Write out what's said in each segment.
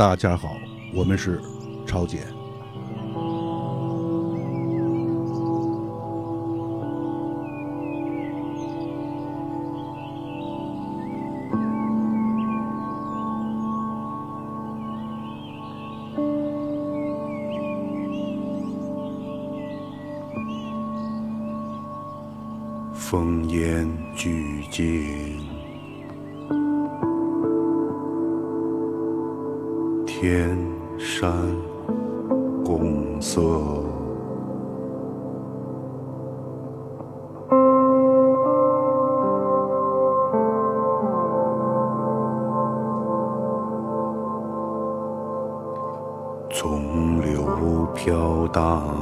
大家好，我们是超姐。烽烟俱近。长，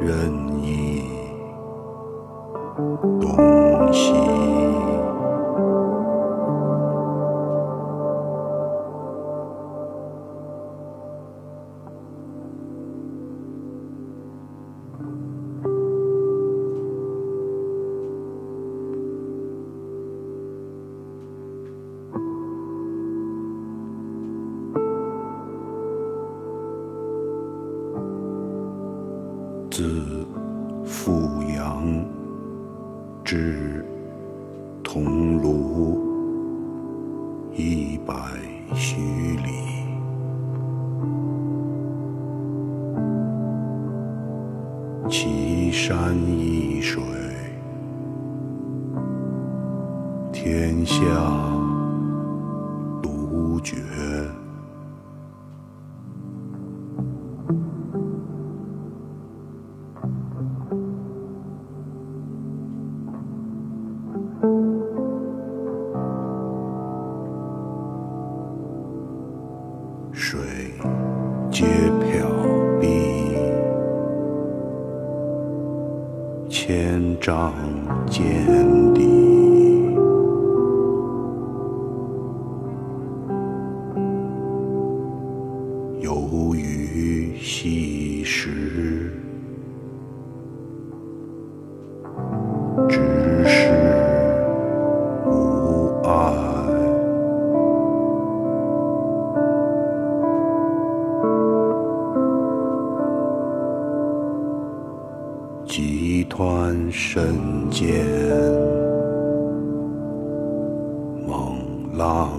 任意东西。天下。穿深间猛浪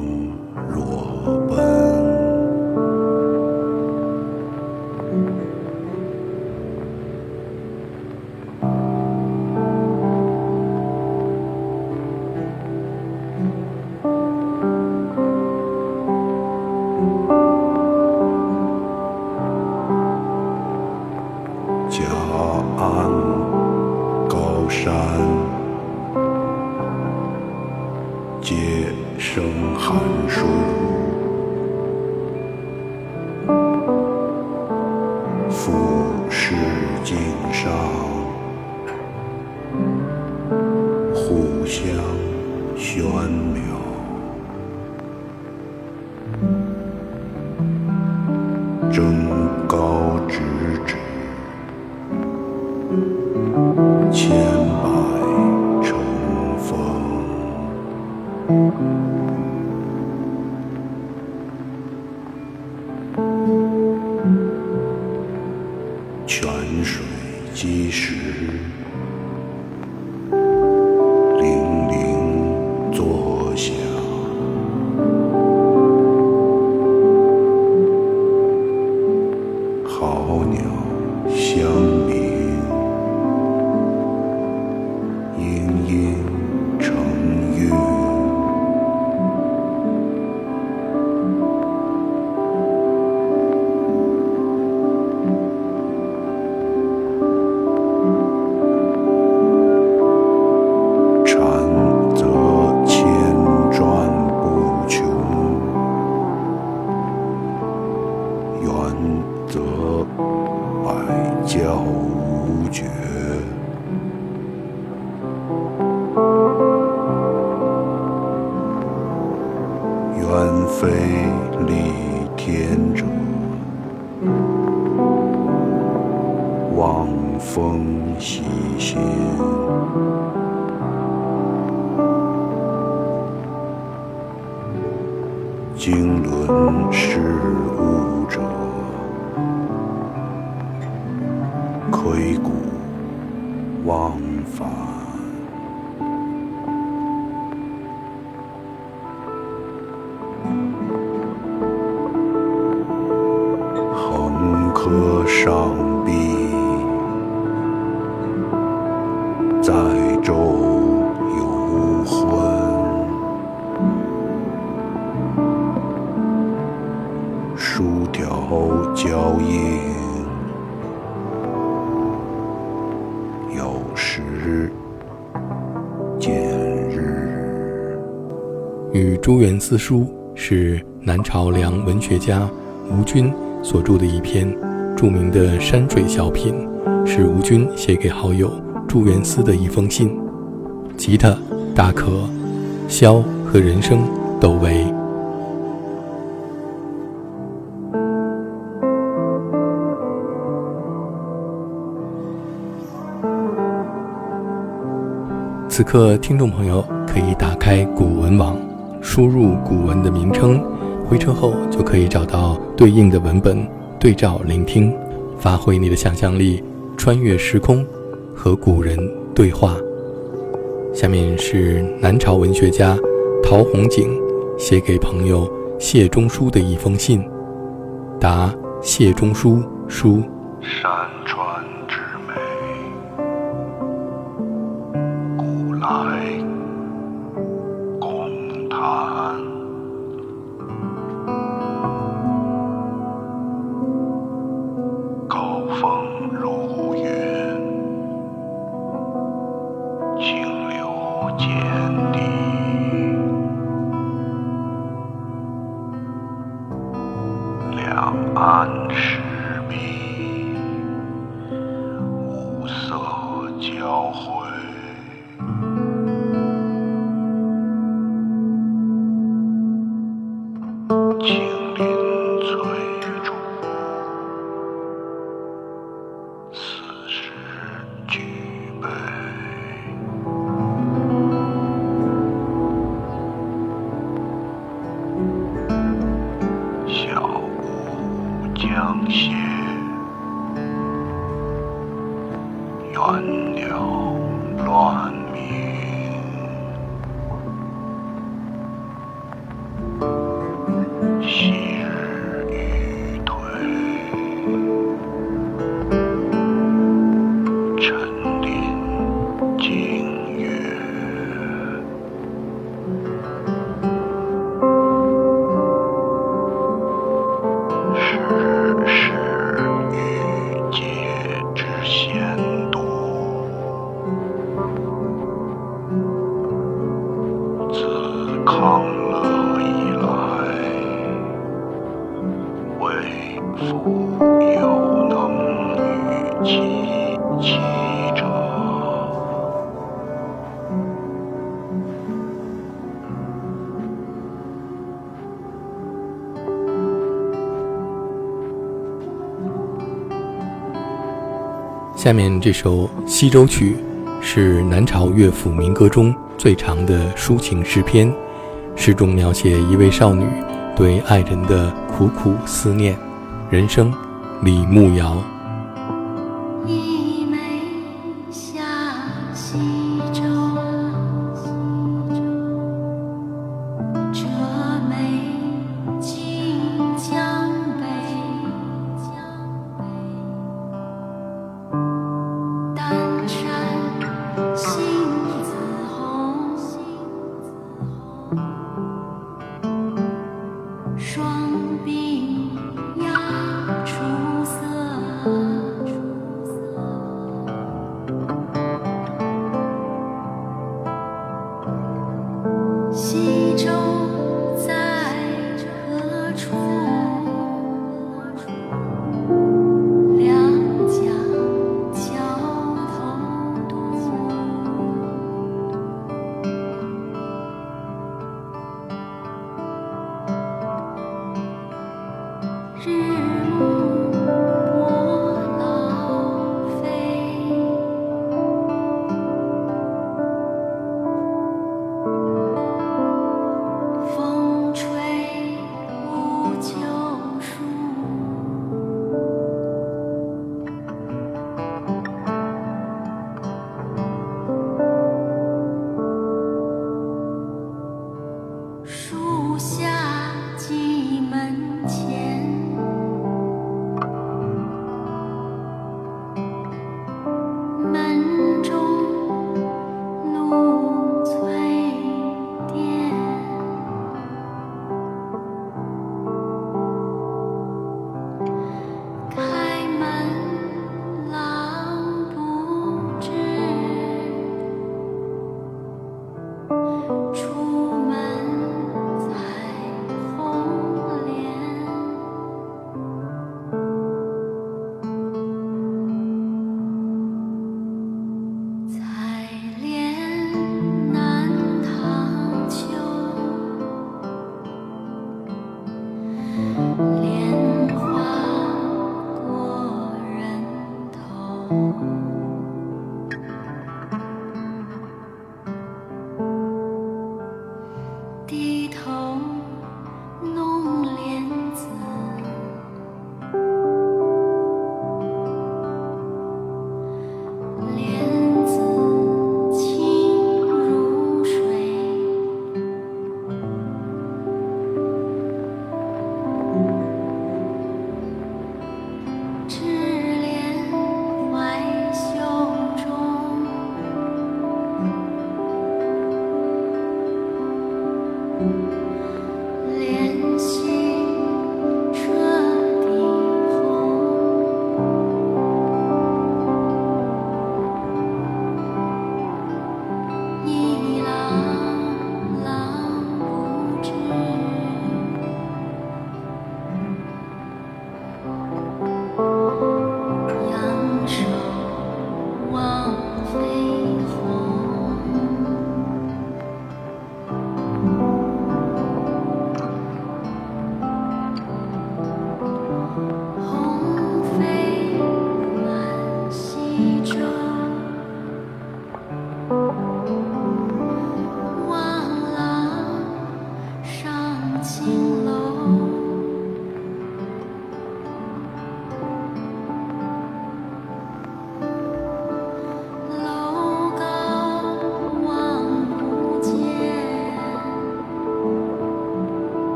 相宣了上壁，载舟游魂。疏条交映，有时见日。与《朱元思书》是南朝梁文学家吴均所著的一篇著名的山水小品，是吴均写给好友祝元思的一封信。吉他、大可、箫和人声都为。此刻，听众朋友可以打开古文网，输入古文的名称，回车后就可以找到对应的文本，对照聆听，发挥你的想象力，穿越时空，和古人对话。下面是南朝文学家陶弘景写给朋友谢中书的一封信，答谢中书书。山 on 下面这首《西洲曲》是南朝乐府民歌中最长的抒情诗篇，诗中描写一位少女对爱人的苦苦思念。人生，李牧瑶。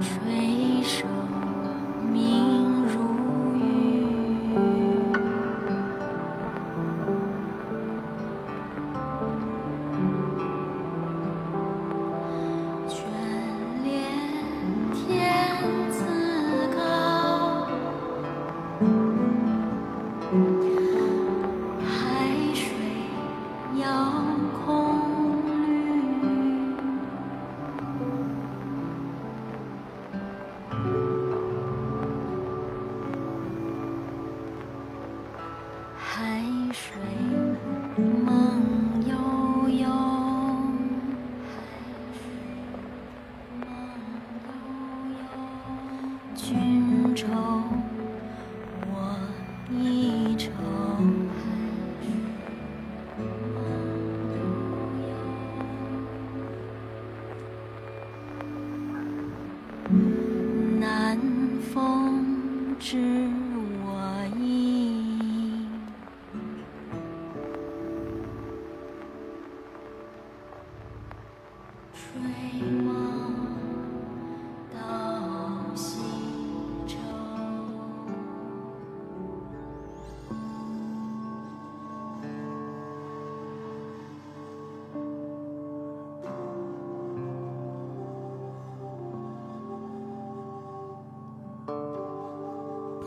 吹。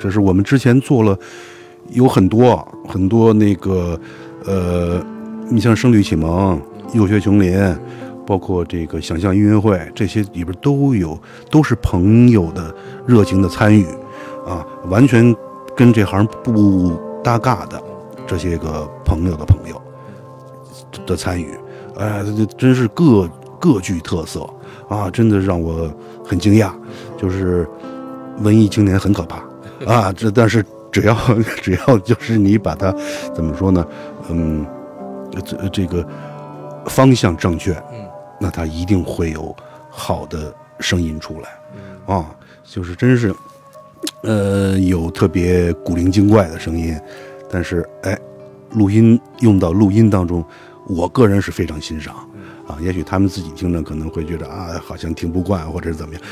这是我们之前做了有很多很多那个呃，你像《声律启蒙》《幼学琼林》，包括这个想象音乐会，这些里边都有，都是朋友的热情的参与啊，完全跟这行不搭嘎的这些个朋友的朋友的参与，哎，这真是各各具特色啊，真的让我很惊讶，就是文艺青年很可怕。啊，这但是只要 只要就是你把它怎么说呢，嗯，这这个方向正确，嗯，那它一定会有好的声音出来，啊，就是真是，呃，有特别古灵精怪的声音，但是哎，录音用到录音当中，我个人是非常欣赏。啊，也许他们自己听着可能会觉得啊，好像听不惯或者是怎么样，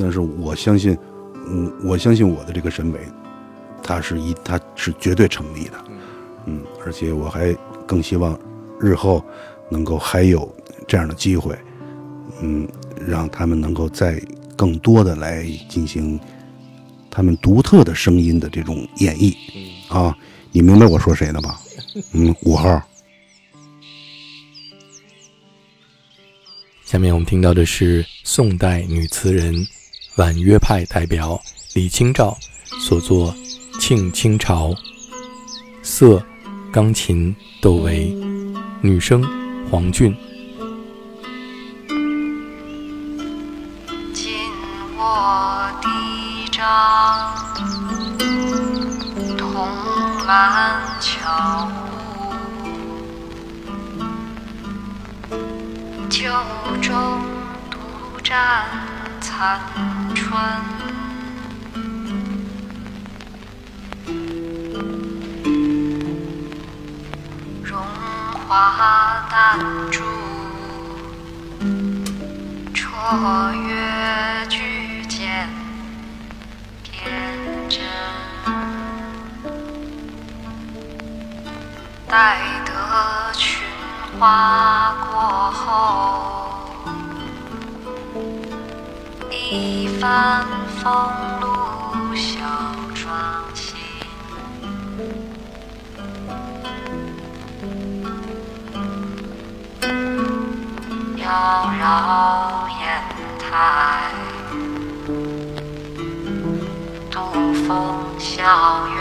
但是我相信，嗯，我相信我的这个审美，它是一，它是绝对成立的，嗯，而且我还更希望日后能够还有这样的机会，嗯，让他们能够再更多的来进行他们独特的声音的这种演绎，啊，你明白我说谁呢吧？嗯，五号。下面我们听到的是宋代女词人、婉约派代表李清照所作《庆清朝》，瑟，钢琴窦唯，女声黄俊。紧握嫡章，同满桥，酒中独占残春。荣华弹珠，绰约举荐偏真。待得群花帆风露小庄心。妖娆烟台，独风笑月。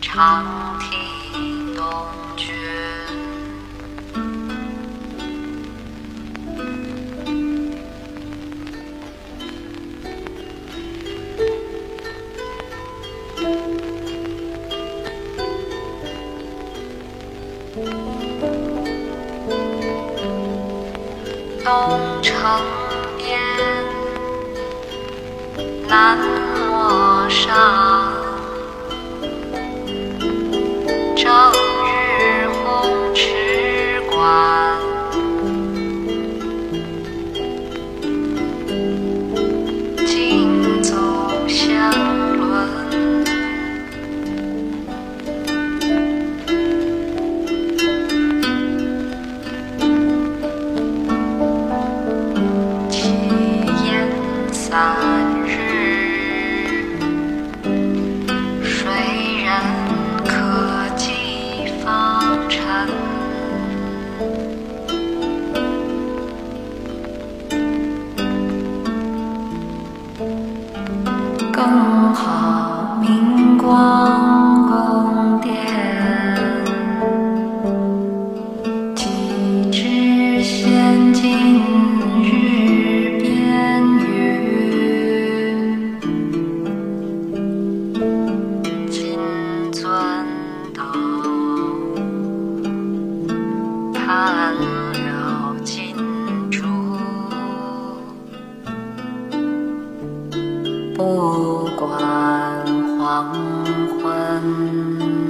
长亭东君，东城边，南陌上。Música